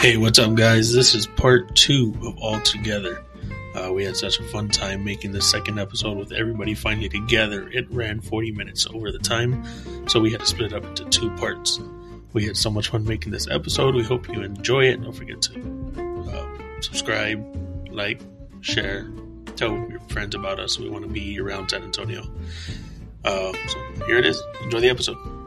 Hey, what's up, guys? This is part two of All Together. Uh, we had such a fun time making the second episode with everybody finally together. It ran 40 minutes over the time, so we had to split it up into two parts. We had so much fun making this episode. We hope you enjoy it. Don't forget to uh, subscribe, like, share, tell your friends about us. We want to be around San Antonio. Uh, so here it is. Enjoy the episode.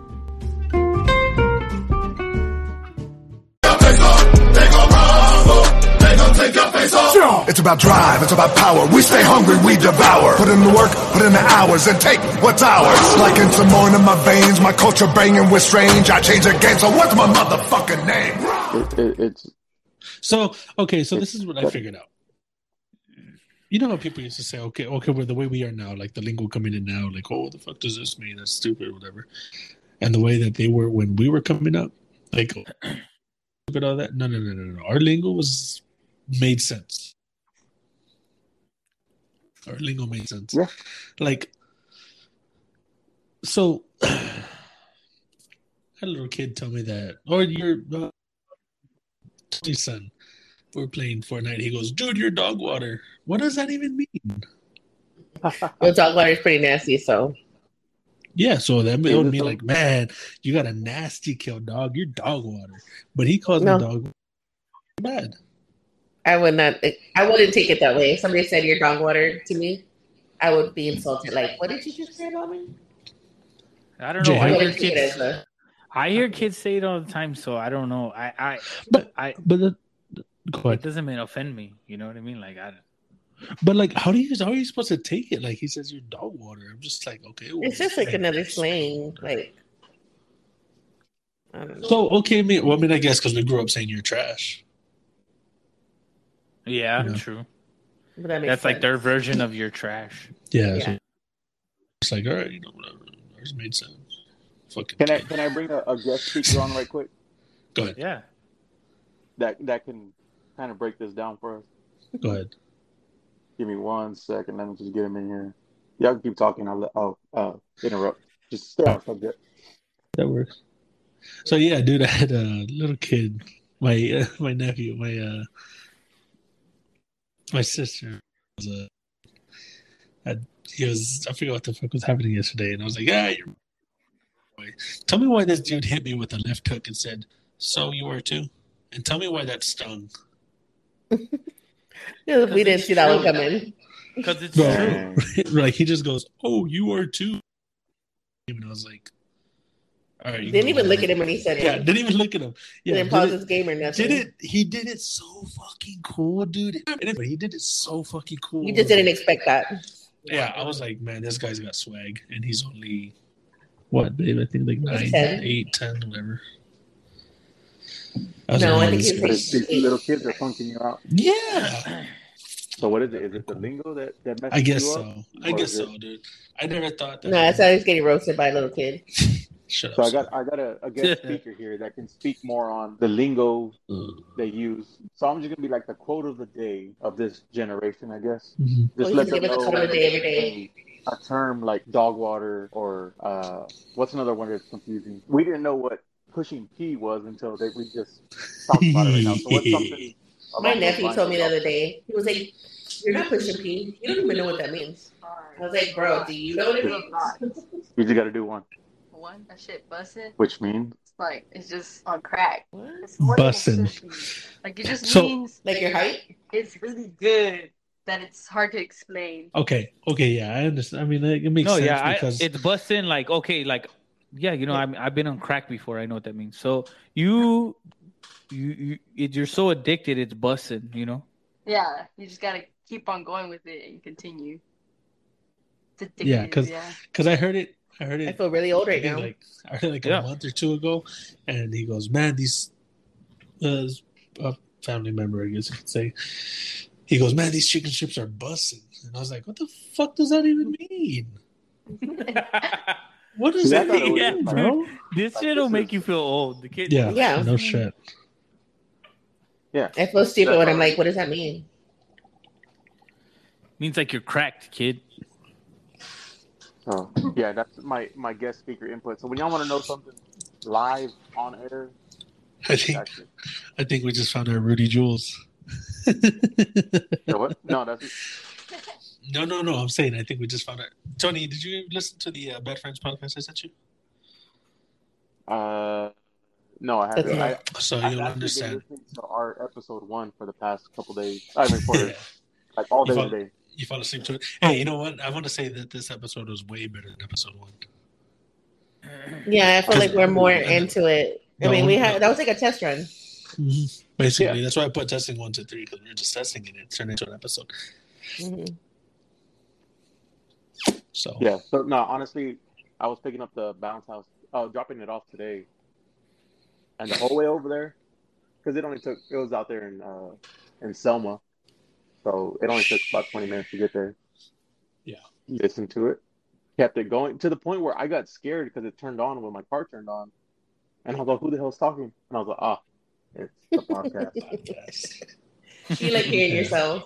It's about drive, it's about power. We stay hungry, we devour. Put in the work, put in the hours, and take what's ours. Like in some more in my veins, my culture banging with strange. I change the game, so what's my motherfucking name? It, it, it's So okay, so this is what I figured out. You know how people used to say, okay, okay, well, the way we are now, like the lingo coming in now, like, oh, what the fuck does this mean? That's stupid, whatever. And the way that they were when we were coming up, like, stupid, all that. No, no, no, no, no. Our lingo was made sense. Or lingo made sense. Yeah. Like, so, I had a little kid tell me that, or your uh, son we're playing Fortnite. He goes, dude, you're dog water. What does that even mean? Well, dog water is pretty nasty, so Yeah, so that Yeah, would mean so- like, man, you got a nasty kill dog. You're dog water. But he calls No. me dog bad. I would not. I wouldn't take it that way. If somebody said you're dog water to me, I would be insulted. Like, what did you just say about me? I don't know. I I hear wouldn't take it kids. as a. I hear kids say it all the time, so I don't know. I, I, But- I. But the, go It doesn't mean offend me. You know what I mean? Like I. But like, how do you how are you supposed to take it? Like he says you're dog water. I'm just like, okay. well, It's just like another slang. Like, I don't know. So okay, me. Well, I mean, I guess because we grew up saying you're trash. Yeah, Yeah. true. But that makes That's like their version of your trash. Yeah. Yeah. So it's like, all right, you know, whatever. Ours made sense. Fucking. can I can I bring a, a guest speaker on right quick Go ahead. Yeah. that that can kind of break this down for us? Go ahead. Give me one second. Let me just get him in here. Y'all can keep talking. I'll I'll uh, interrupt. Just stay on subject. That works. So yeah, dude, I had a little kid, my uh, my nephew, my uh, my sister was a. Had, he was I forget what the fuck was happening yesterday, and I was like, "Yeah, you're. Tell me why this dude hit me with a left hook and said, "So you were too," and tell me why that stung. Yeah, we didn't see that one coming. Because it's Bro. true. like he just goes, "Oh, you are too," and I was like, "All right." you Didn't even look at him when he said it. Yeah, didn't even look at him. Yeah, didn't pause it- his game or nothing. did it he did it so fucking cool dude but he did it so fucking cool You just didn't expect that. yeah i was like man this guy's got swag and he's only what babe i think like nine Ten. eight ten whatever I was No, like, I think this he's But guy's- these, these little kids are funking you out. yeah So what is it? Is it the lingo that that messes i guess you so up? i guess is it- so dude i never thought that No, that's how he's getting roasted by a little kid. shut up So I got I got a, a guest speaker here that can speak more on the lingo Ugh. they use. So I'm just gonna be like the quote of the day of this generation, I guess. Mhm. Just you let them us a know the day a, a term like dog water or uh, what's another one that's confusing. We didn't know what pushing P was until they, we just talked about it right now. So what's something? My nephew told me the other day. He was like, "You're not pushing P. You don't even know what that means." I was like, "Bro, do you know what it means?" You just got to do one, One, that shit busted. which means It's like it's just on crack. What? It's more than a Bussin'. pussy. Like it just So- means Like your height? it's really good that it's hard to explain. okay okay yeah i understand i mean like, it makes No, sense yeah, I, because it's busting. Like okay, like yeah, you know, I'm, I've been on crack before. I know what that means. So you, you, you, it, you're so addicted, it's busting. You know. Yeah, you just gotta keep on going with it and continue. It's addictive, Yeah, 'cause- yeah. because i heard it i heard it I feel really old right now. like I heard like Yeah. a month or two ago, and he goes, "Man, these uh, a family member, I guess you could say." He goes, "Man, these chicken strips are busting," and I was like, "What the fuck does that even mean? What does See, that mean, Yeah, bro?" this Like, shit will this make is- you feel old. The kid. Yeah, Yeah. no shit. yeah. I feel stupid when I'm like, "What does that mean?" means like you're cracked, kid. So yeah, that's my my guest speaker input. So when y'all want to know something live on air, I think I think we just found our Rudy Jules. So what? No, that's no, no, no. I'm saying I think we just found it. Tony, did you listen to the uh, Bad Friends podcast I sent you? uh, no, I haven't. I, So I've you'll actually been understand. listening to our episode one for the past couple days. I mean, for Yeah. like all You day fall- today. You fall asleep to it. Hey, you know what? I want to say that this episode was way better than episode one. Yeah, I feel like we're more into it. I No, mean, we no. had that was like a test run. Basically, that's why I put testing one to three because we are just testing it. It turned into an episode. Mhm. So Yeah. So no, honestly, I was picking up the bounce house, uh, dropping it off today, and the whole way over there, because it only took it was out there in uh in Selma, so it only took about twenty minutes to get there. Yeah. Listen to it, kept it going to the point where I got scared because it turned on when my car turned on, and I was like, "Who the hell's talking?" And I was like, "Ah, it's the podcast." podcast. You like hearing yourself.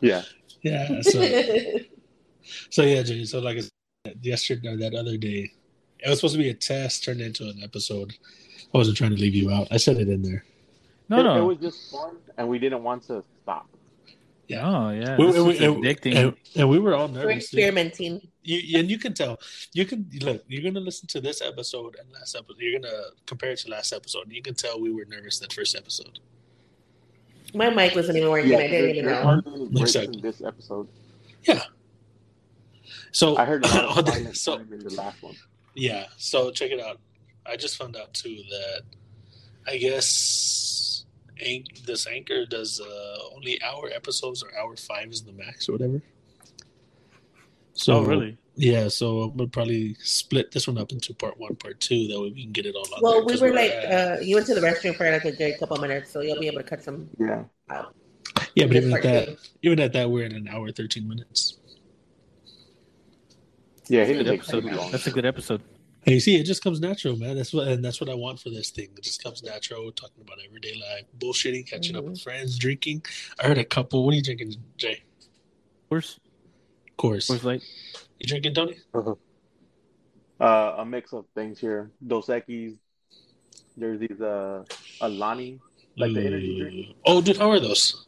yeah. Yeah. So so yeah, Jay. So like I said, yesterday or that other day, it was supposed to be a test turned into an episode. I wasn't trying to leave you out. I said it in there. No, it, no. it was just fun, and we didn't want to stop. Yeah. Oh, yeah. We- this we- and, addicting. and- and we were all nervous. We're experimenting. You, and you can tell. You can look. You're gonna listen to this episode and last episode. You're gonna compare it to last episode. You can tell we were nervous that first episode. My mic wasn't even working. I didn't even know. aren't any breaks Exactly. this episode. Yeah. So I heard a lot of the- so time in the last one. yeah. So check it out. I just found out too that I guess Anch- this anchor does uh, only hour episodes or hour five is the max or whatever. So oh, really? Yeah. So I'm gonna probably split this one up into part one, part two. That way we can get it all out. Well, there, we 'cause were we're like, at- uh, you went to the restroom for like a good couple minutes, so you'll be able to cut some Yeah. out. yeah, but even at that, two. even at that, we're at an hour thirteen minutes. Yeah, he Good didn't take episode. long. That's a good episode. Hey, you see, it just comes natural, man. That's what, and that's what I want for this thing. It just comes natural, talking about everyday life, bullshitting, catching up Mhm. with friends, drinking. I heard a couple. What are you drinking, Jay? Course. Of course. where's like, You drinking, Tony? Uh, a mix of things here. Dos Equis. There's these uh Alani, like the energy drink, Oh, dude, how are those?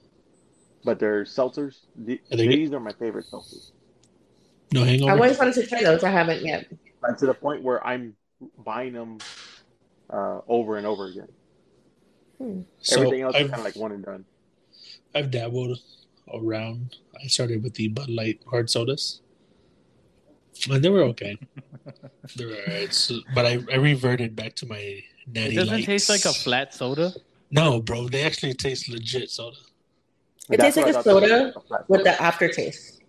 but they're seltzers. The- Are they good? these are my favorite seltzers. No hang on. I always wanted to try those. I haven't yet. Like to the point where I'm buying them uh, over and over again. so Everything else is I've, kind of like one and done. I've dabbled around. I started with the Bud Light hard sodas, and they were okay. they were alright. So, but I, I reverted back to my it doesn't lights. taste like a flat soda. No, bro, they actually taste legit soda. It That's tastes like what a I thought they soda a flat with the aftertaste.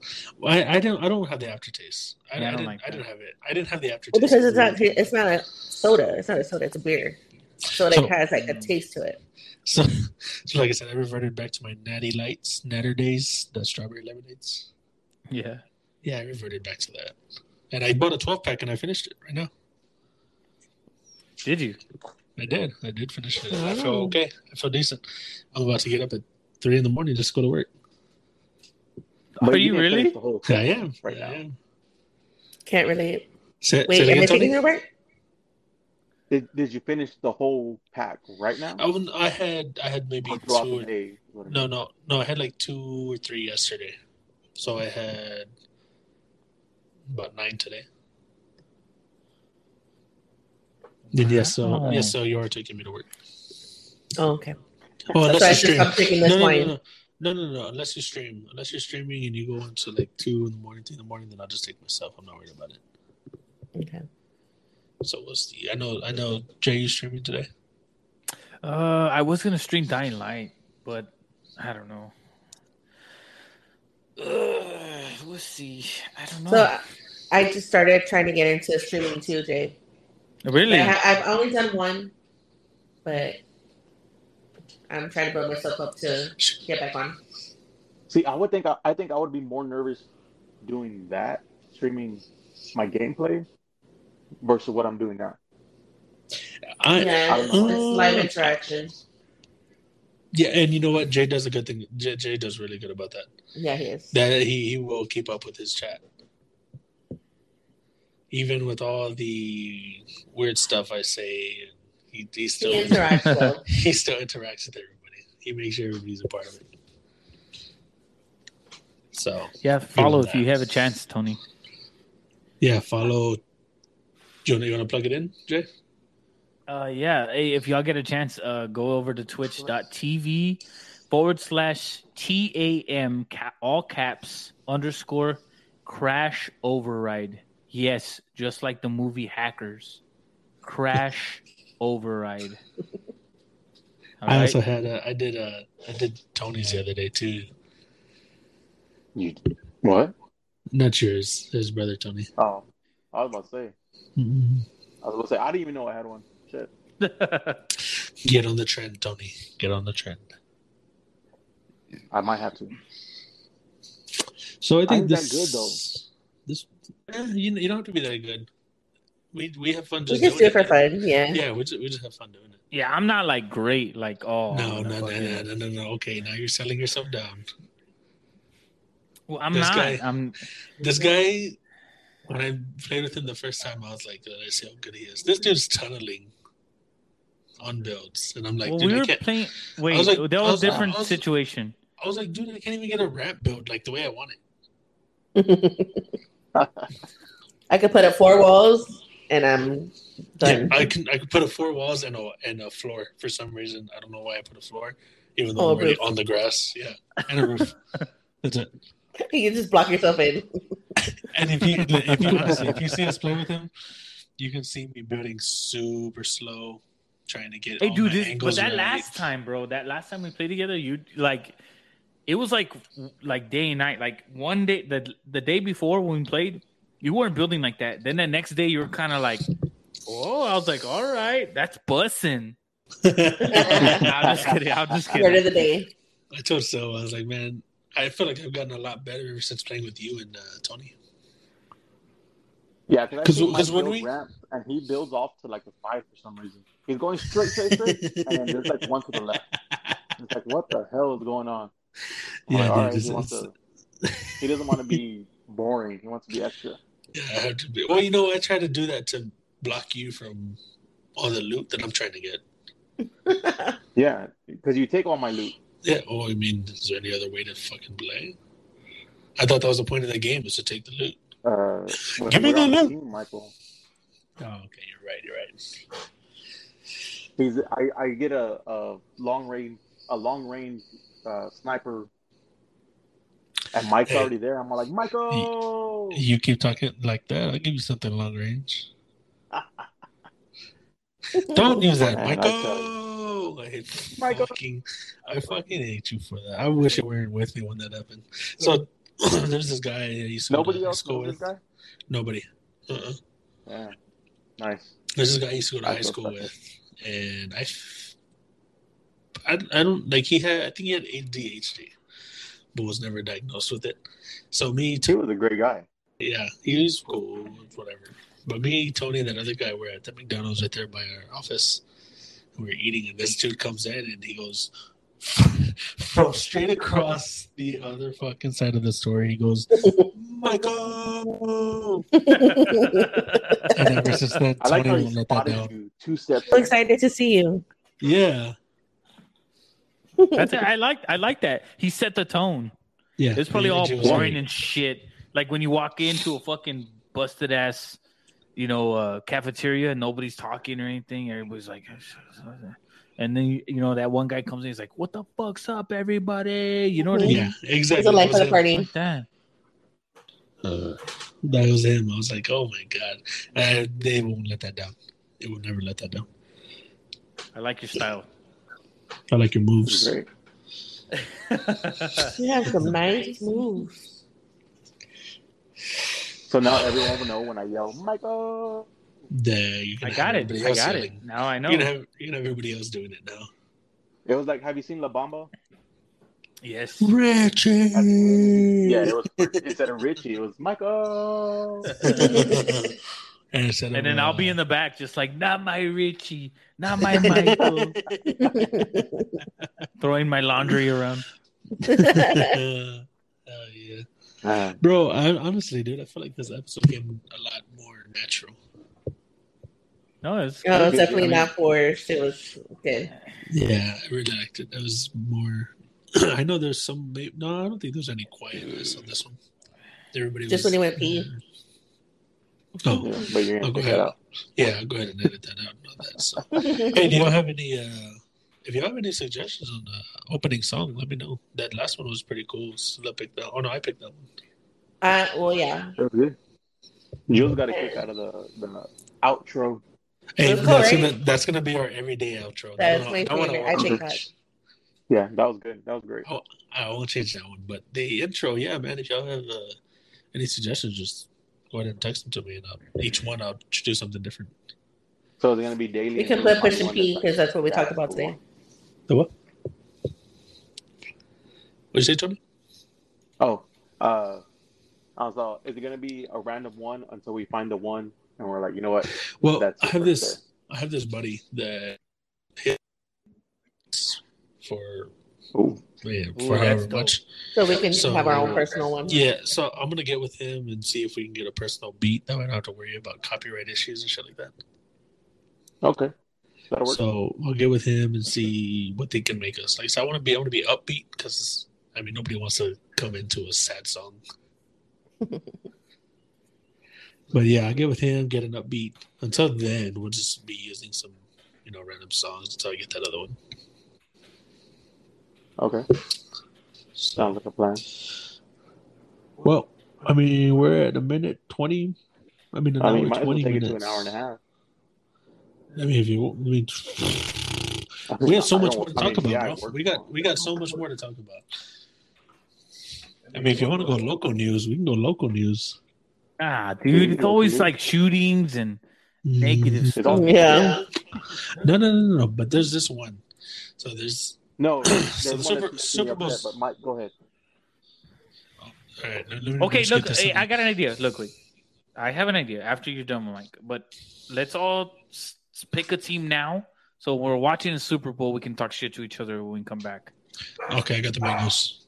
I, I don't I don't have the aftertaste. I, Yeah, I I, don't didn't like I that. didn't have it. I didn't have the aftertaste. Well, because it's not it's not a soda. It's not a soda. It's a beer. So it So- has like a mm. taste to it. So, so like I said, I reverted back to my natty lights, Naturdays, the strawberry lemonades. Yeah. Yeah, I reverted back to that. And I bought a 12 pack and I finished it right now. Did you? I did. I did finish it. Oh, I feel Oh. okay. I feel decent. I'm about to get up at three in the morning just to go to work. But Are you didn't really? the whole I am. Right I now. am. Can't relate. Say, Wait, say it am I taking Tony? your work? Did, did you finish the whole pack right now? I, wouldn't- I had I had maybe Or two. throughout the Or, day? What no, no, no. I had like two or three yesterday. So I had about nine today. Then yes, so oh. Wow. yes, so you are taking me to work. Oh, okay. Oh, That's unless why I you just stream. stopped drinking this No, no, wine. no, no, no, no, no. Unless you stream, unless you're streaming and you go into like two in the morning, three in the morning, then I'll just take myself. I'm not worried about it. Okay. So what's the? I know, I know. Jay, you streaming today? Uh, I was gonna stream Dying Light, but I don't know. Uh, we'll see. I don't know. So I- I just started trying to get into streaming too, Jay. really? I, I've only done one, but I'm trying to build myself up to get back on. See, I would think I, I think I would be more nervous doing that, streaming my gameplay, versus what I'm doing now. I, Yeah, it's, uh, it's live interaction. yeah, and you know what? Jay does a good thing. Jay, Jay does really good about that. Yeah, he is. That he, he will keep up with his chat, even with all the weird stuff I say. He, he He still interacts well. he still interacts with everybody. He makes sure everybody's a part of it. So Yeah, follow that. if you have a chance, Tony. yeah, follow. You want, you want to plug it in, Jay? Uh, yeah. Hey, if y'all get a chance, uh, go over to twitch.tv forward slash TAM all caps underscore crash override. Yes, just like the movie Hackers. Crash override. All I right? also had a, I did a, I did Tony's the other day too. You what? Not yours, his brother Tony. Oh, I was about to say. Mm-hmm. I was about to say. I didn't even know I had one. Shit. Get on the trend, Tony. Get on the trend. I might have to. So I I think ain't that this good, though. This eh, you, you don't have to be that good. We we have fun We just just do doing it for fun. Yeah. Yeah, we just, we just have fun doing it. yeah, I'm not like great. Like, oh, no, no, no, no, no, no, no. Okay, now you're selling yourself down. Well, I'm This not. guy- I'm. This guy, when I played with him the first time, I was like, let's see how good he is. This dude's tunneling on builds, and I'm like, well, dude, we I were can't. playing. Wait, was like- that was was- a different I was- situation. I was like, dude, I can't even get a ramp build like the way I want it. I could put up four walls and I'm done. Yeah, I can I could put a four walls and a and a floor for some reason. I don't know why I put a floor, even though Oh, I'm already roof. on the grass. Yeah, and a roof. That's it. You just block yourself in. And if you if you honestly, if you see us play with him, you can see me building super slow, trying to get. Hey, all dude, my this, but that right. last time, bro, that last time we played together, you like, it was like like day and night. Like one day, the the day before when we played, you weren't building like that. Then the next day, you were kind of like, oh, I was like, all right, that's bussing. I'm just kidding. I'm just kidding. Word of the day. I told so I was like, man, I feel like I've gotten a lot better ever since playing with you and uh, Tony. Yeah, because 'Cause- I see 'cause Mike when we- ramp and he builds off to like the five for some reason. He's going straight, straight, straight, and then there's like one to the left. It's like, what the hell is going on? I'm Yeah, like, dude, all right, he, wants to, he doesn't want to be boring. He wants to be extra. Yeah, I have to be. Well, you know, I try to do that to block you from all the loot that I'm trying to get. Yeah, because you take all my loot. Yeah. Oh, I mean, is there any other way to fucking play? I thought that was the point of the game was to take the loot. Uh, Give me the loot. team, Michael. Oh, okay, you're right. You're right. He's I, I get a, a long range a long range uh, sniper, and Mike's already there. I'm like, Michael. You keep talking like that. I'll give you something long range. Don't use that, Man, I Michael. I Michael. fucking. I fucking hate you for that. I wish you weren't with me when that happened. So there's this guy I used to Nobody to else school with. guy. Nobody. Uh-uh. Yeah, nice. There's this guy I used to go to I high school with, and I, I don't like he had. I think he had ADHD, but was never diagnosed with it. So me, He too. was a great guy. Yeah, he was cool, whatever. But me, Tony, and that other guy were at the McDonald's right there by our office. We were eating, and this dude comes in and he goes from straight across the other fucking side of the store. He goes, Michael! And ever since then, I like Tony how he won't let that down. you two steps. so excited to see you. Yeah. That's it. I like. I like that. He set the tone. Yeah. It's probably Yeah, all boring and shit. Like when you walk into a fucking busted ass, you know, uh, cafeteria and nobody's talking or anything. Everybody's like, and then you, you know that one guy comes in. He's like, "What the fuck's up, everybody?" You know what I mean? Yeah, exactly. It's a life That of the party. Like that. Uh, that was him. I was like, oh my god. Uh, they won't let that down. They will never let that down. I like your style. I like your moves. great. You have some nice moves. So now everyone will know when I yell, Michael. There, you can I got it. I else got it. Now I know. You can have you can have everybody else doing it now. It was like, have you seen La Bamba? Yes. Richie. Yeah, it was instead of Richie, it was Michael. and, instead And then I'll uh, be in the back, just like, not my Richie, not my Michael, throwing my laundry around. oh yeah, Man, bro. I honestly, dude, I feel like this episode came a lot more natural. No, it's No, it's good. definitely I mean- not forced. It was good. Yeah, I really liked it. It was more. I know there's some. may- No, I don't think there's any quietness on this one. Everybody Just was, when he went pee. Oh, Yeah, but you're gonna go ahead. that out. yeah. I'll go ahead and edit that out. and that. So, hey, do y'all have any? uh If you have any suggestions on the opening song, let me know. That last one was pretty cool. Scylla picked that. Oh no, I picked that one. Uh, well, yeah. It was good. Jules got a kick out of the the outro. Hey, That's that's all gonna that's gonna be our everyday outro. That's I my don't wanna- favorite. I I think that. Yeah, that was good. That was great. Oh, I won't change that one. But the intro, yeah, man. If y'all have uh, any suggestions, just go ahead and text them to me, and I'll, each one I'll do something different. So it's gonna be daily. We can until put we push and one pee because that's what we talked about cool. today. The what? What you say, Tony? Oh, uh, I was uh, is it gonna be a random one until we find the one and we're like, you know what? Well, That's I have right this. I have this buddy that hits for Ooh, man, Ooh, for that's however much. So we can So- have our own uh, personal one. Yeah, so I'm gonna get with him and see if we can get a personal beat. That way I don't have to worry about copyright issues and shit like that. okay, that'll work. So I'll get with him and see what they can make us. Like, so I want to be, I want to be upbeat because I mean nobody wants to come into a sad song. but yeah, I'll get with him, get an upbeat. Until then, we'll just be using some, you know, random songs until I get that other one. Okay, sounds like a plan. Well, I mean, we're at a minute twenty. I mean, an I hour mean, might as well twenty take minutes. it to an hour and a half. I mean, if you, I mean, we have so much more to talk mean, yeah, about, bro. We got, we got so much more to talk about. I mean, if you want to go local news, we can go local news. ah, dude. It's always like shootings and negative It's stuff. Yeah. No, no, no, no, no. But there's this one. So there's. No, So the Super- that's Super upset, Bowl's- But Mike, go ahead. Oh, all right. let let Okay, look, hey. I got an idea. Look, wait. I have an idea after you're done, Mike. But let's all s- s- pick a team now. So we're watching the Super Bowl. We can talk shit to each other when we come back. Okay, I got the Bengals.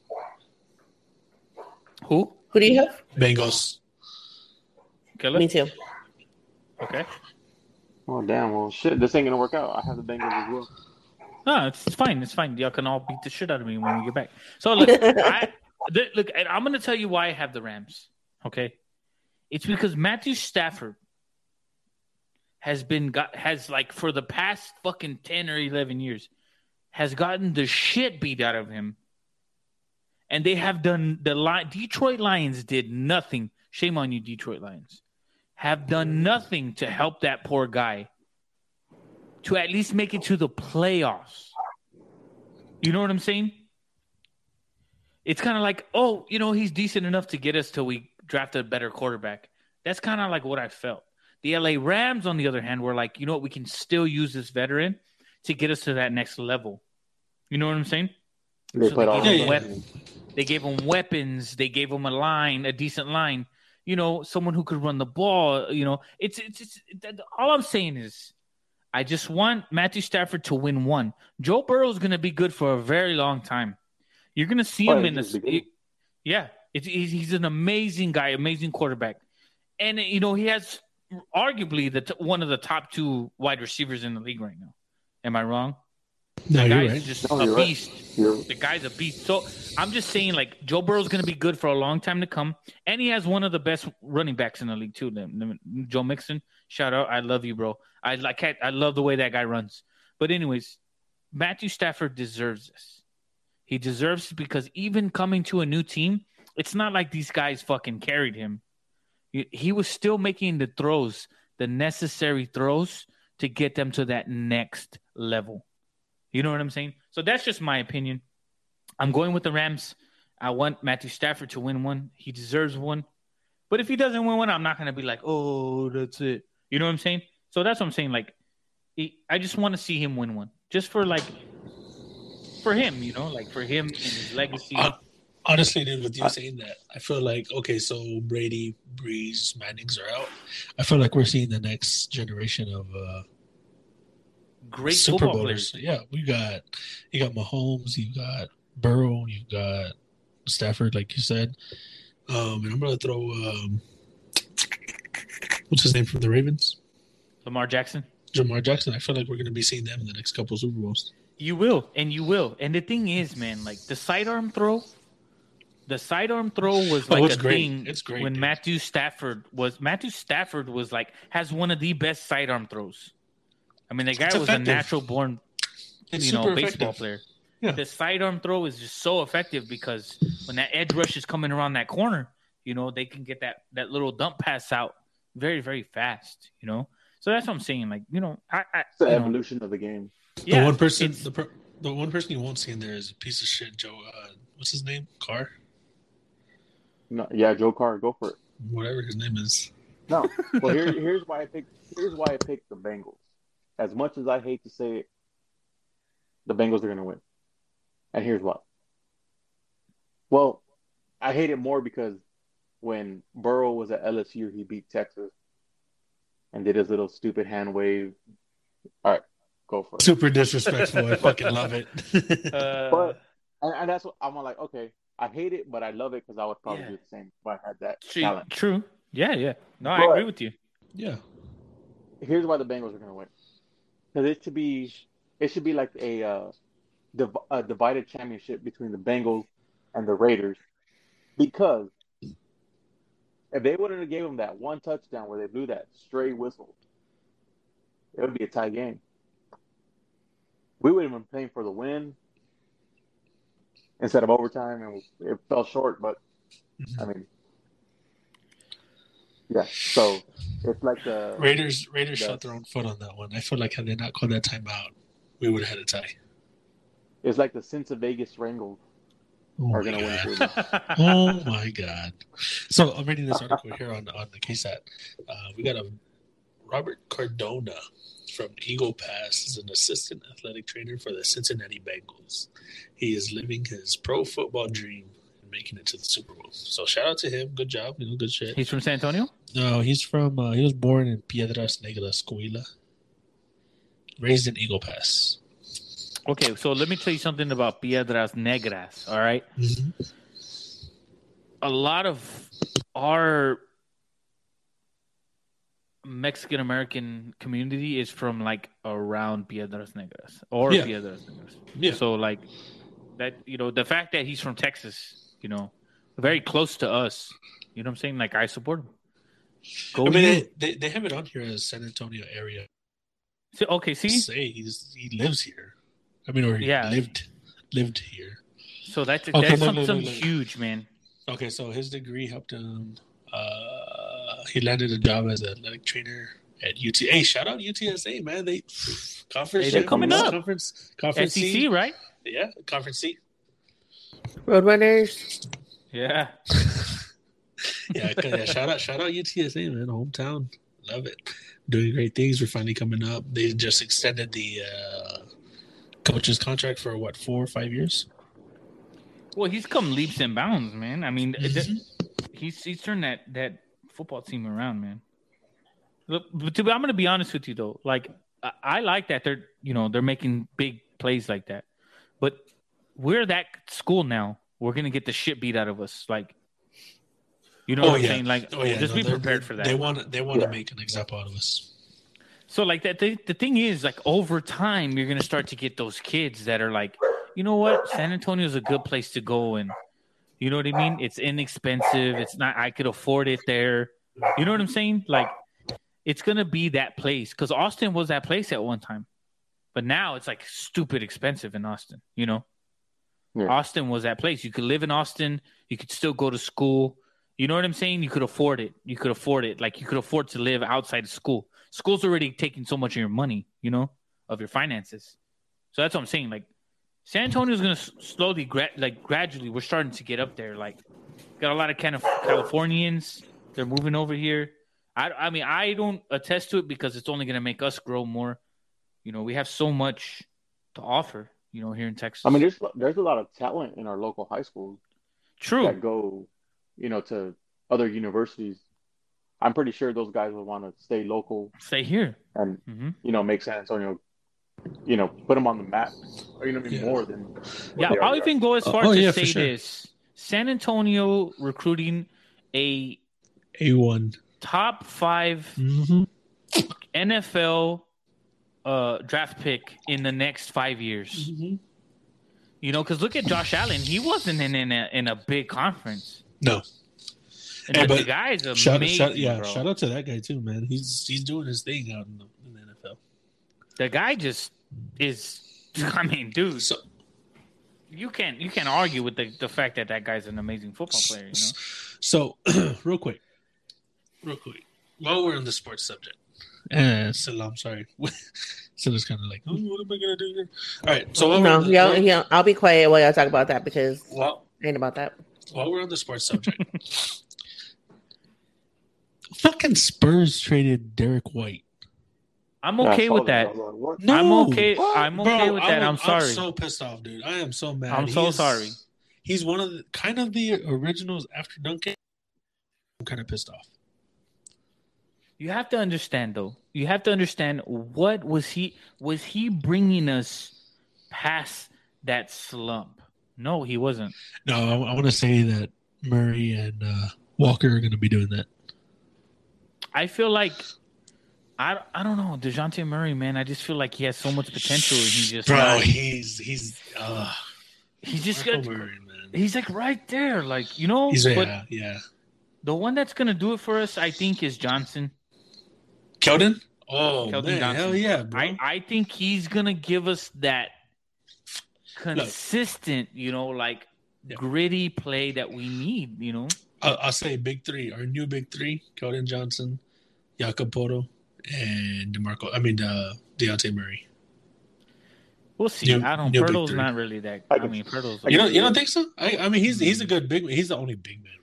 Who? Who do you have? Bengals. Killer? Me too. Okay. Oh damn! Well, shit, this ain't gonna work out. I have the Bengals as well. No, it's, it's fine. It's fine. Y'all can all beat the shit out of me when we get back. So look, I, th- look, and I'm going to tell you why I have the Rams. Okay, it's because Matthew Stafford has been got has like for the past fucking ten or eleven years has gotten the shit beat out of him, and they have done the line. Detroit Lions did nothing. Shame on you, Detroit Lions. Have done nothing to help that poor guy to at least make it to the playoffs. You know what I'm saying? It's kind of like, oh, you know, he's decent enough to get us till we draft a better quarterback. That's kind of like what I felt. The LA Rams, on the other hand, were like, you know what, we can still use this veteran to get us to that next level. You know what I'm saying? They So they gave him weapons. They gave him weapons. They gave him a line, a decent line. You know, someone who could run the ball. You know, it's it's, it's all I'm saying is, I just want Matthew Stafford to win one. Joe Burrow is going to be good for a very long time. You're going to see Oh, him in he's the yeah. It's, he's, he's an amazing guy, amazing quarterback, and you know he has arguably the t- one of the top two wide receivers in the league right now. Am I wrong? No, The you're guy's right. just No, a you're right. beast. You're, The guy's a beast. So I'm just saying, like Joe Burrow's going to be good for a long time to come, and he has one of the best running backs in the league too. Them- them- Joe Mixon, shout out, I love you, bro. I like, I love the way that guy runs. But anyways, Matthew Stafford deserves this. He deserves it because even coming to a new team, it's not like these guys fucking carried him. He, he was still making the throws, the necessary throws to get them to that next level. You know what I'm saying? So that's just my opinion. I'm going with the Rams. I want Matthew Stafford to win one. He deserves one. But if he doesn't win one, I'm not going to be like, oh, that's it. You know what I'm saying? So that's what I'm saying. Like, he, I just want to see him win one, just for like, for him, you know, like for him and his legacy. Uh, honestly, dude, with you saying that, I feel like okay, so Brady, Brees, Mannings are out. I feel like we're seeing the next generation of uh, Great Super football Bowlers. players. Yeah, we got you got Mahomes, you got Burrow, you got Stafford, like you said. Um, and I'm gonna throw um, what's his name from the Ravens? Lamar Jackson. Jamar Jackson. I feel like we're going to be seeing them in the next couple of Super Bowls. You will, and you will. And the thing is, man, like the sidearm throw, the sidearm throw was Oh, like it's a great. thing It's great, when dude. Matthew Stafford was Matthew Stafford was like has one of the best sidearm throws. I mean, the guy It's was a natural born, It's you know, baseball effective. player. Yeah. The sidearm throw is just so effective because when that edge rush is coming around that corner, you know, they can get that that little dump pass out very, very fast. You know, so that's what I'm saying. Like, you know, I, I It's the you know, evolution of the game. yeah, the one person, the, per, the one person you won't see in there is a piece of shit. Joe, uh, what's his name? Carr, No, yeah, Joe Carr, go for it. whatever his name is. No, well here, here's why I picked. Here's why I picked the Bengals. As much as I hate to say it, the Bengals are going to win, and here's why. Well, I hate it more because when Burrow was at LSU, he beat Texas and did his little stupid hand wave. All right, go for it. Super disrespectful. I fucking love it. uh, But and, and that's what I'm like. Okay, I hate it, but I love it because I would probably Yeah. do the same if I had that true, talent. true. Yeah, yeah. No, I agree with you. yeah. here's why the Bengals are going to win. Because it should be, it should be like a, uh, div- a divided championship between the Bengals and the Raiders. Because if they wouldn't have gave them that one touchdown where they blew that stray whistle, it would be a tie game. We would have been playing for the win instead of overtime, and it fell short. But mm-hmm. I mean, yeah. So it's like the Raiders Raiders Yes. shot their own foot on that one. I feel like had they not called that timeout, we would have had a tie. It's like the Sense of Vegas Wrangles Oh are going to win. God. Super Oh my god! So I'm reading this article here on on the KSAT. Uh, we got a Robert Cardona from Eagle Pass is an assistant athletic trainer for the Cincinnati Bengals. He is living his pro football dream and making it to the Super Bowl. So shout out to him. Good job. You know, good shit. He's from San Antonio. No, he's from. Uh, he was born in Piedras Negras, Coahuila. Raised in Eagle Pass. Okay, so let me tell you something about Piedras Negras. All right, mm-hmm. a lot of our Mexican American community is from like around Piedras Negras or Yeah. Piedras Negras. Yeah. So like that, you know, the fact that he's from Texas, you know, very close to us. You know what I'm saying? Like I support him. Go I mean, they, they, they have it on here as San Antonio area. See, okay, see, Say he's he lives here. I mean, or Yeah. lived lived here. so that's Okay, that's no, some- no, no, something no. huge, man. Okay, so his degree helped him. Uh, he landed a job as an athletic trainer at UT. Hey, shout out UTSA, man! They conference. Hey, they're coming up. Conference, conference SEC, C. right? Yeah, conference C. Roadrunners. Yeah. Yeah, yeah, shout out, shout out UTSA, man, hometown. Love it. Doing great things. We're finally coming up. They just extended the uh, coach's contract for what four or five years. Well, he's come leaps and bounds, man. I mean, Mhm. th- he's he's turned that that football team around, man. Look, but to be, I'm going to be honest with you though. Like, I, I like that they're you know they're making big plays like that, but we're that school now. We're going to get the shit beat out of us. Like, you know Oh what I'm yeah, saying? Like, oh yeah. just no, be prepared for that. They want they want Yeah. to make an example out of us. So like that the, the thing is like over time you're gonna start to get those kids that are like, you know what, San Antonio is a good place to go and you know what I mean? It's inexpensive. It's not I could afford it there. You know what I'm saying? Like it's gonna be that place because Austin was that place at one time, but now it's like stupid expensive in Austin. You know, Yeah. Austin was that place. You could live in Austin. You could still go to school. You know what I'm saying? You could afford it. You could afford it. Like you could afford to live outside of school. School's already taking so much of your money, you know, of your finances. So that's what I'm saying. Like San Antonio's going to slowly, gra- like gradually, we're starting to get up there. Like got a lot of kind of Californians. They're moving over here. I, I mean, I don't attest to it because it's only going to make us grow more. You know, we have so much to offer. You know, here in Texas. I mean, there's there's a lot of talent in our local high schools true. that go, you know, to other universities. I'm pretty sure those guys would want to stay local Stay here. and hmm you know make San Antonio, you know, put them on the map. Or, you know, what I mean, Yeah. more than Yeah, I'll already even go as Oh, far oh, to yeah, say sure. this: San Antonio recruiting a A one. top 5 Mm-hmm. NFL uh, draft pick in the next five years. Mm-hmm. You know, because look at Josh Allen. He wasn't in in a, in a big conference. No, And Hey, the, but the guy's amazing. shout, shout, yeah, bro. shout out to that guy too, man. He's he's doing his thing out in the, in the NFL. The guy just is. I mean, dude, So, you can't you can't argue with the, the fact that that guy's an amazing football player. You know, so real quick, real quick, while we're on the sports subject, uh, so I'm sorry. so it's kind of like, oh, what am I gonna do here? All right, so while we're No, on the- yeah, yeah. I'll be quiet while y'all talk about that because well, ain't about that. While we're on the sports subject, fucking Spurs traded Derrick White. I'm okay saw with that. I was like, what? No, I'm okay. What? I'm Bro, okay with that. I'm, I'm sorry. so pissed off, dude. I am so mad. I'm so He's- sorry. He's one of the kind of the originals after Duncan. I'm kind of pissed off. You have to understand though. You have to understand what was he was he bringing us past that slump? No, he wasn't. No, I, I want to say that Murray and uh, Walker are going to be doing that. I feel like I I don't know Dejounte Murray, man. I just feel like he has so much potential. And he just Bro, not- he's he's uh, he's just got, Murray, man. he's like right there, like you know. He's yeah, yeah. the one that's gonna do it for us, I think, is Johnson. Keldon. Oh Keldon man, Johnson. hell yeah, bro. I I think he's gonna give us that consistent, you know, like Yeah. gritty play that we need. You know. I'll, I'll say big three. Our new big three: Keldon Johnson, Jakob Poeltl, and Demarco. I mean, uh, Dejounte Murray. We'll see. New- I don't. new Poeltl's not really that. I I mean, Poeltl's. You don't you don't think so? I I mean, he's he's a good big. He's the only big man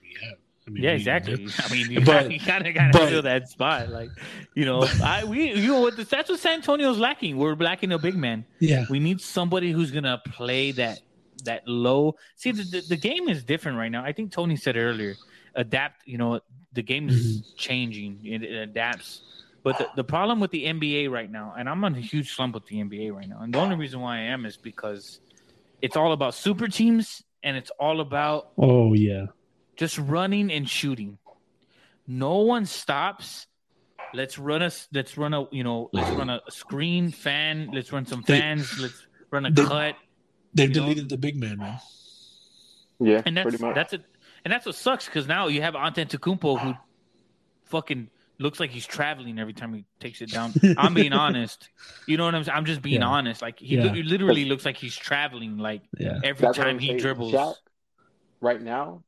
we have. I mean, yeah, exactly. I mean, you, But- kind of got to fill that spot, like you know. I we you know what that's what San Antonio's lacking. We're lacking a big man. Yeah, We need somebody who's gonna play that that low. See, the, the, the game is different right now. I think Tony said earlier, adapt. You know, the game is Mm-hmm. changing. It, it adapts. But the, the problem with the NBA right now, and I'm on a huge slump with the NBA right now, and the only reason why I am is because it's all about super teams and it's all about Oh yeah. Just running and shooting. No one stops. Let's run a let's run a you know let's run a screen fan. Let's run some They- fans. Let's run a they- cut. They've You know? deleted the big man, man. Yeah, And that's pretty much. that's it. And that's what sucks because now you have Antetokounmpo who fucking looks like he's traveling every time he takes it down. I'm being honest. You know what I'm saying? I'm just being Yeah. honest. Like he, Yeah. li- literally looks like he's traveling like Yeah. every That's time he saying. dribbles. Shaq, right now,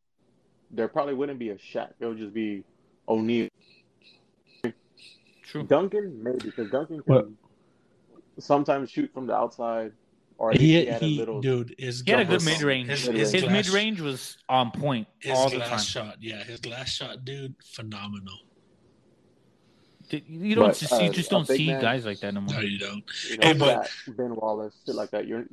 there probably wouldn't be a Shaq. It would just be O'Neal. True. Duncan, maybe, because Duncan can What? sometimes shoot from the outside, or He, he, had he a little. dude is He had a good His- mid range. his- His, his mid range was on point His all the time. shot, yeah, his last shot, dude, phenomenal. Did- You don't But, just, uh, you just don't see man- guys like that no more. No, you don't. You know, Hey, but- Shaq, Ben Wallace, shit like that. You're,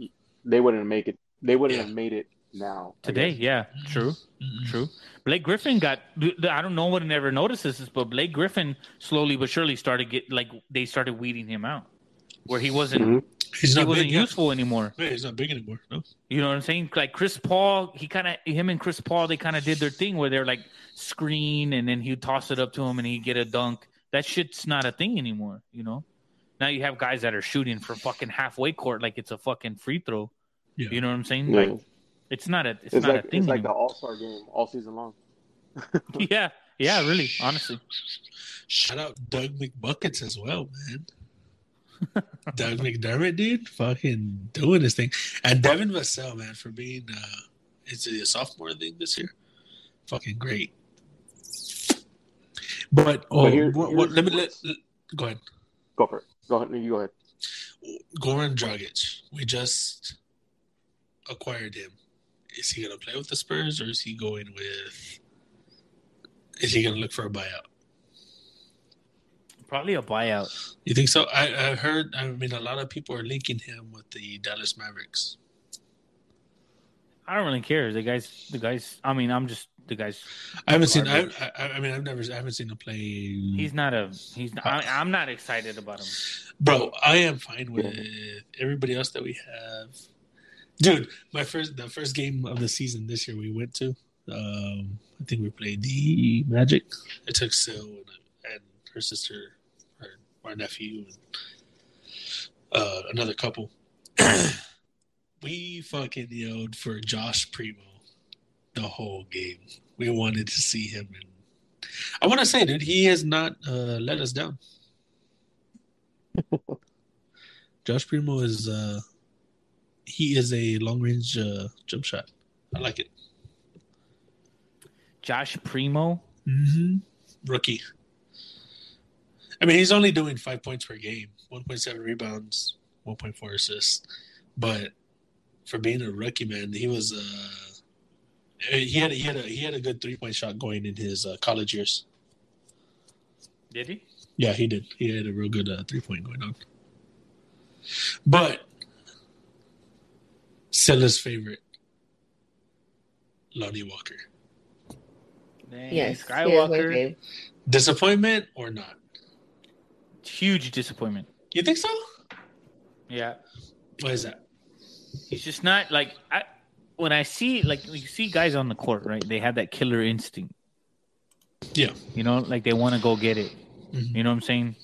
they wouldn't make it. They wouldn't Yeah. have made it now. Today, yeah, true, Mm-mm. true. Blake Griffin got. I don't know what never notices this, but Blake Griffin slowly but surely started get like they started weeding him out, where he wasn't Mhm. He's he not wasn't big yet. useful anymore. Yeah, he's not big anymore. No. You know what I'm saying? Like Chris Paul, he kind of him and Chris Paul, they kind of did their thing where they're like screen, and then he'd toss it up to him, and he'd get a dunk. That shit's not a thing anymore. You know. Now you have guys that are shooting for fucking halfway court like it's a fucking free throw. Yeah. You know what I'm saying? Yeah. Like it's not a it's, It's, not like a thing it's like the. All Star game all season long. yeah, yeah, really, honestly. Shout out Doug McBuckets as well, man. Doug McDermott, dude, fucking doing his thing, and Devin Vassell, man, for being uh, is it a sophomore thing this year? Fucking great. But oh, But here- what, what, let me let, let- go ahead. Go for it. Go ahead. You go ahead. Goran Dragic, we just acquired him. Is he going to play with the Spurs or is he going with? Is he going to look for a buyout? Probably a buyout. You think so? I, I heard. I mean, a lot of people are linking him with the Dallas Mavericks. I don't really care. The guys, the guys. I mean, I'm just the guys. I haven't seen. I, I, I mean, I've never. I haven't seen him play. He's not a. He's. Not, I, I'm not excited about him. Bro, I am fine with everybody else that we have. Dude, my first the first game of the season this year we went to. Um, I think we played the Magic. I took Sil and, and her sister, her our nephew, and uh, another couple. we fucking yelled for Josh Primo the whole game. We wanted to see him, and I want to say, dude, he has not uh, let us down. Josh Primo is uh, he is a long range uh, jump shot. I like it. Josh Primo. Mm-hmm. Rookie. I mean, he's only doing five points per game, one point seven rebounds, one point four assists. But for being a rookie, man, he was uh, he had a, he had a he had a good three point shot going in his uh, college years. Did he? Yeah, he did. He had a real good uh, three point going on. But Silla's favorite, Lonnie Walker. Dang, Yes, he Skywalker. fave. Disappointment or not? Huge disappointment. You think so? Yeah. Why is that? He's just not like I when I see like you see guys on the court, right? They have that killer instinct. Yeah. You know, like they want to go get it. Mhm. You know what I'm saying?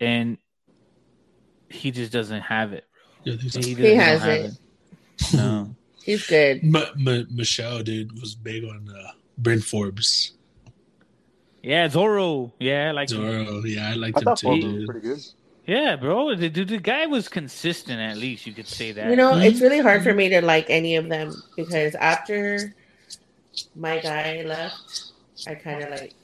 And he just doesn't have it. You think so? He, He doesn't has have it. No. He's good. M- M- Michelle, dude, was big on uh, Bryn Forbes. Yeah, Zorro. Yeah, like Zorro, yeah, I liked I him thought too, Forbes dude. pretty good. yeah, bro. The, the, the guy was consistent. At least you could say that. You know, it's really hard for me to like any of them because after my guy left, I kind of like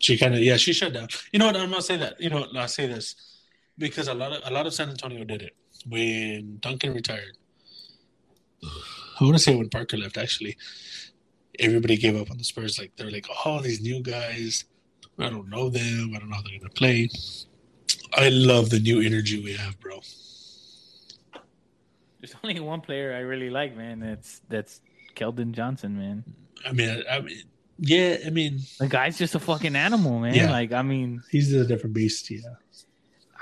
She kind of, yeah, she shut down. You know what? I'm gonna say that. You know, what, I'll say this because a lot of a lot of San Antonio did it when Duncan retired. I want to say when Parker left. Actually, everybody gave up on the Spurs. Like they're like, oh, these new guys. I don't know them. I don't know how they're gonna play. I love the new energy we have, bro. There's only one player I really like, man. That's that's Keldon Johnson, man. I mean, I, I mean, yeah, I mean, The guy's just a fucking animal, man. Yeah. Like, I mean, he's a different beast. Yeah,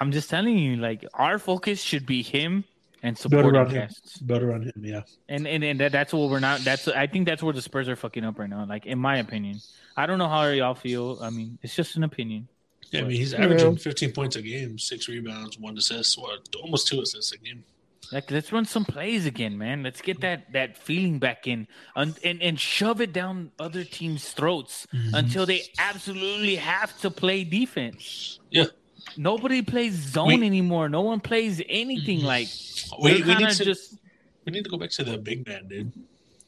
I'm just telling you, like, our focus should be him and build supporting around him. casts. Build around him. Yeah. And and and that, that's what we're not. That's I think that's where the Spurs are fucking up right now. Like, in my opinion, I don't know how y'all feel. I mean, it's just an opinion. Yeah, I mean, he's Yeah. averaging 15 points a game, six rebounds, one assist, what, almost two assists a game. Like, let's run some plays again, man. Let's get that that feeling back in, and and, and shove it down other teams' throats Mm-hmm. until they absolutely have to play defense. Yeah. Nobody plays zone We- Mm-hmm. anymore. No one plays anything like. We, We're we, kind need to, just we need to go back to the big man, dude.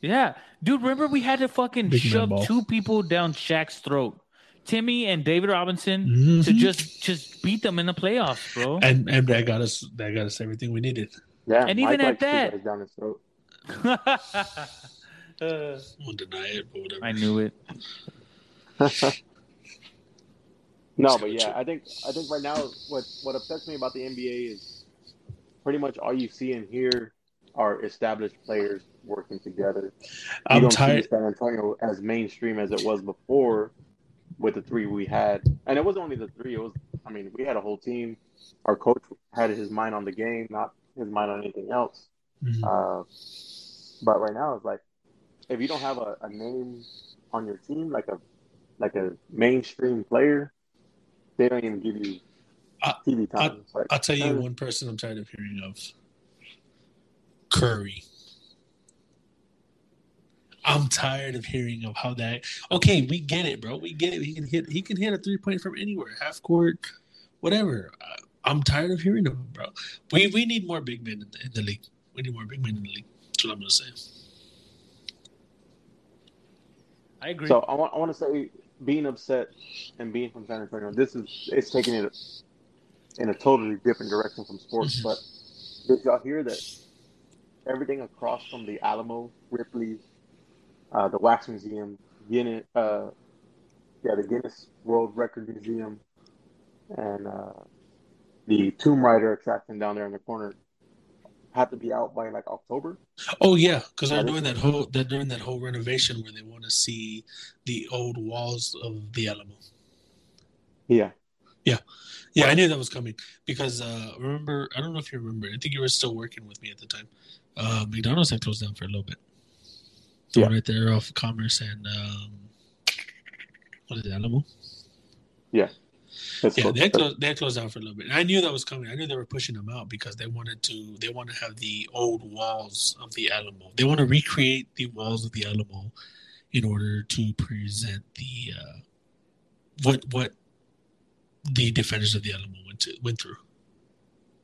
yeah, dude. Remember we had to fucking Big shove two people down Shaq's throat, Timmy and David Robinson, to Mhm. just just beat them in the playoffs, bro. And and that got us that got us everything we needed. Yeah, And Mike even at that- down his throat. Uh, Won't deny it, but whatever. I knew it. No, but yeah, I think I think right now what what upsets me about the NBA is pretty much all you see and hear are established players working together. You I'm don't tired. see San Antonio as mainstream as it was before with the three we had, and it wasn't only the three. It was, I mean, we had a whole team. Our coach had his mind on the game, not his mind on anything else. Mhm. Uh, but right now, it's like if you don't have a, a name on your team, like a like a mainstream player, they don't even give you I- TV time. It's like, I'll tell you one person I'm tired of hearing of. Curry. I'm tired of hearing of how that. Okay, we get it, bro. We get it. He can hit. He can hit a three point from anywhere, half court, whatever. Uh, I'm tired of hearing of him, bro. We we need more big men in the, in the league. We need more big men in the league. That's what I'm gonna say. I agree. So I want I want to say being upset and being from San Antonio, this is it's taking it in a totally different direction from sports. Mhm. But did y'all hear that everything across from the Alamo, Ripley, uh, the Wax Museum, Guinness, uh, yeah, the Guinness World Record Museum, and uh, the Tomb Raider attraction down there in the corner had to be out by like October. Oh yeah, because they're doing that whole they're doing that whole renovation where they want to see the old walls of the Alamo. Yeah. Yeah. Yeah, I knew that was coming because uh remember I don't know if you remember. I think you were still working with me at the time. Uh, McDonald's had closed down for a little bit. The Yeah. one right there off Commerce and um, what is it, Alamo? Yeah. That's Yeah, cool. they closed, they closed down for a little bit. And I knew that was coming. I knew they were pushing them out because they wanted to. They want to have the old walls of the Alamo. They want to recreate the walls of the Alamo in order to present the uh, what what the defenders of the Alamo went to went through.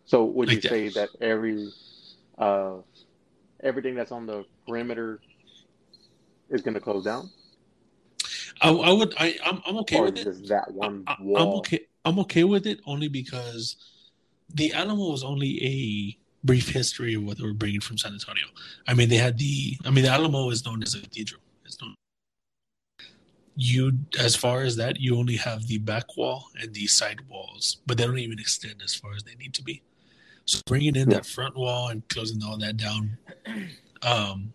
So would Like you that. say that every uh everything that's on the perimeter is going to close down, I, I would. I I'm, I'm okay or with it. that one I, I'm okay. I'm okay with it only because the Alamo was only a brief history of what they were bringing from San Antonio. I mean, they had the. I mean, the Alamo is known as a cathedral. It's known. You, as far as that, you only have the back wall and the side walls, but they don't even extend as far as they need to be. So bringing in Yeah. that front wall and closing all that down, um,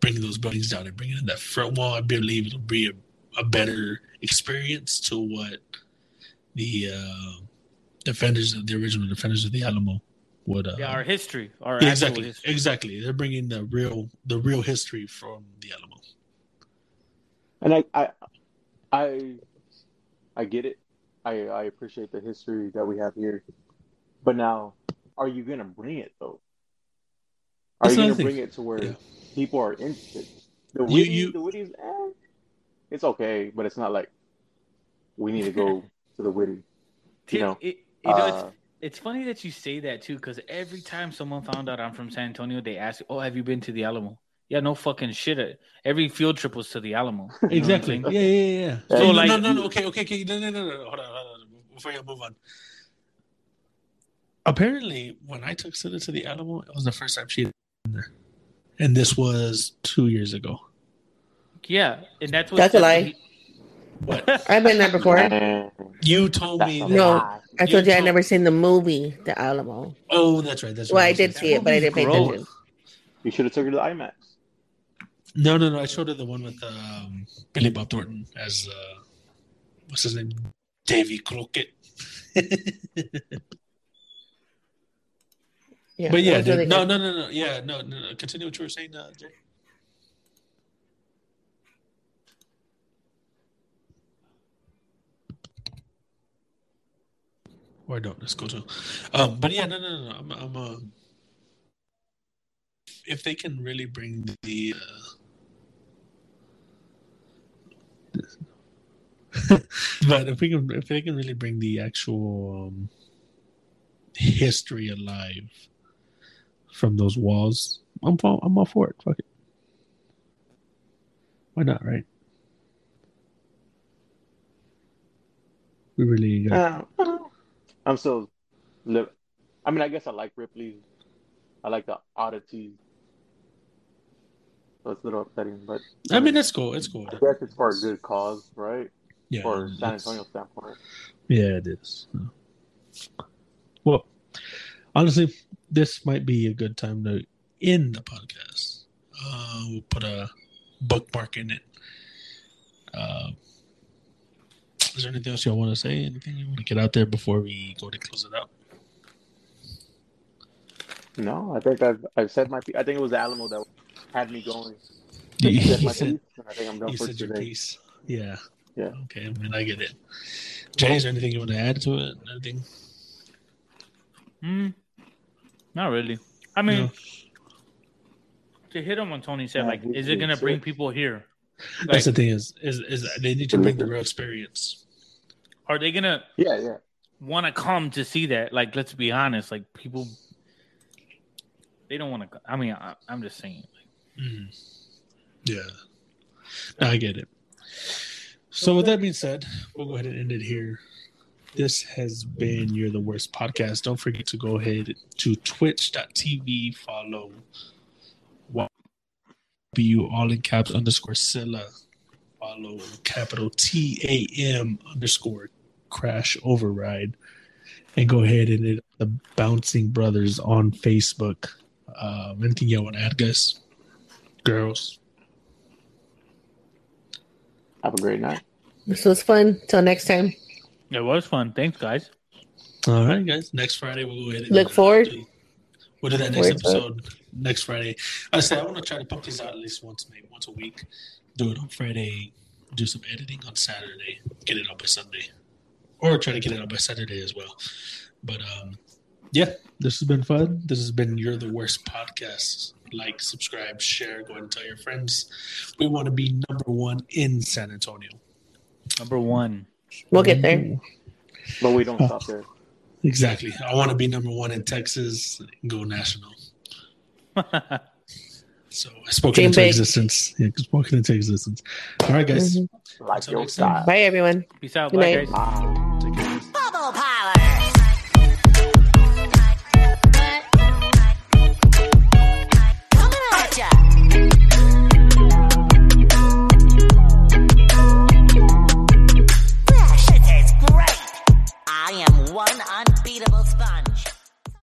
bringing those buildings down and bringing in that front wall, I believe it'll be a, a better experience to what the uh, defenders of the original defenders of the Alamo would. Uh, Yeah, our history, our yeah, exactly, history. exactly. They're bringing the real the real history from the Alamo. And I, I, I, I get it. I, I appreciate the history that we have here. But now, are you gonna bring it though? Are That's you gonna bring it to where Yeah. People are interested? The You- Witte, you- the Witte's, eh, it's okay, but it's not like we need to go to the witty. You know, it, you know it's, Uh, it's funny that you say that too, because every time someone found out I'm from San Antonio, they ask, "Oh, have you been to the Alamo?" Yeah, no fucking shit. Every field trip was to the Alamo. You know what I'm Exactly. saying? Yeah, yeah, yeah. So, So, like- no, no, no. Okay, okay, okay. No, no, no, no. Hold on, hold on. Before you move on. Apparently, when I took Sita to the Alamo, it was the first time she had been there, and this was two years ago. Yeah, and that's what. That's a lie. But I've been there before. you told that's me that. No. I told you I told- never seen the movie The Alamo. Oh, that's right. That's right. Well, I did see it, but I didn't pay Gross. attention. You should have took her to the IMAX. No, no, no. I showed her the one with um, Billy Bob Thornton as uh, what's his name, Davy Crockett. Yeah, but yeah, really no, no, no, no. Yeah, no, no, no. Continue what you were saying, uh, Jay. Or don't. Let's go to. Um, but yeah, no, no, no. no. I'm, I'm uh, if they can really bring the. Uh, but if we can, if they can really bring the actual um, history alive from those walls, I'm all, I'm all for it. Fuck it. Why not, right? We really got Uh, I'm still. Li- I mean, I guess I like Ripley. I like the oddity. So it's a little upsetting, but I mean, it's cool. It's cool. I guess it's for a good cause, right? Yeah, For San it's- Antonio standpoint. Yeah, it is. Well, honestly, this might be a good time to end the podcast. Uh, we'll put a bookmark in it. Uh, is there anything else y'all want to say? Anything you want to get out there before we go to close it out? No, I think I've I've said my. piece. I think it was Alamo that had me going. You, I said my said, piece, I think I'm done you for said your today. piece. Yeah. Yeah. Okay, I mean, I get it. Jay, is there anything you want to add to it? Anything? Hmm. Not really. I mean, No. to hit them on what Tony said, Yeah, like, is it gonna bring sick. people here? That's the thing is, is, is they need to bring the real experience. are they gonna Yeah, yeah. want to come to see that? Like, let's be honest. Like, people, they don't want to. I mean, I, I'm just saying. Mm. Yeah. No, I get it. So with that being said, we'll go ahead and end it here. This has been You're the Worst podcast. Don't forget to go ahead to twitch.tv, follow W all in caps underscore Silla. Follow capital T A M underscore crash override. And go ahead and hit the Bouncing Brothers on Facebook. Um, anything you want to add, guys? Girls. Have a great night. This was fun. Till next time. It was fun. Thanks, guys. All right, guys. Next Friday we'll go ahead. And Look forward. We'll do that next Forward to episode next Friday. I said I want to try to pump these out at least once, maybe once a week. Do it on Friday. Do some editing on Saturday. Get it up by Sunday. or try to get it out by Saturday as well. But um, yeah, this has been fun. This has been You're the Worst podcast. Like, subscribe, share, go ahead and tell your friends. We want to be number one in San Antonio. Number one. We'll get there. But we don't stop there. Exactly. I want to be number one in Texas and go national. So I spoke Dream into big. existence. Yeah, spoken into existence. All right, guys. Mhm. Like your style. Bye, everyone. Peace out. Good Bye, night. guys. Bye.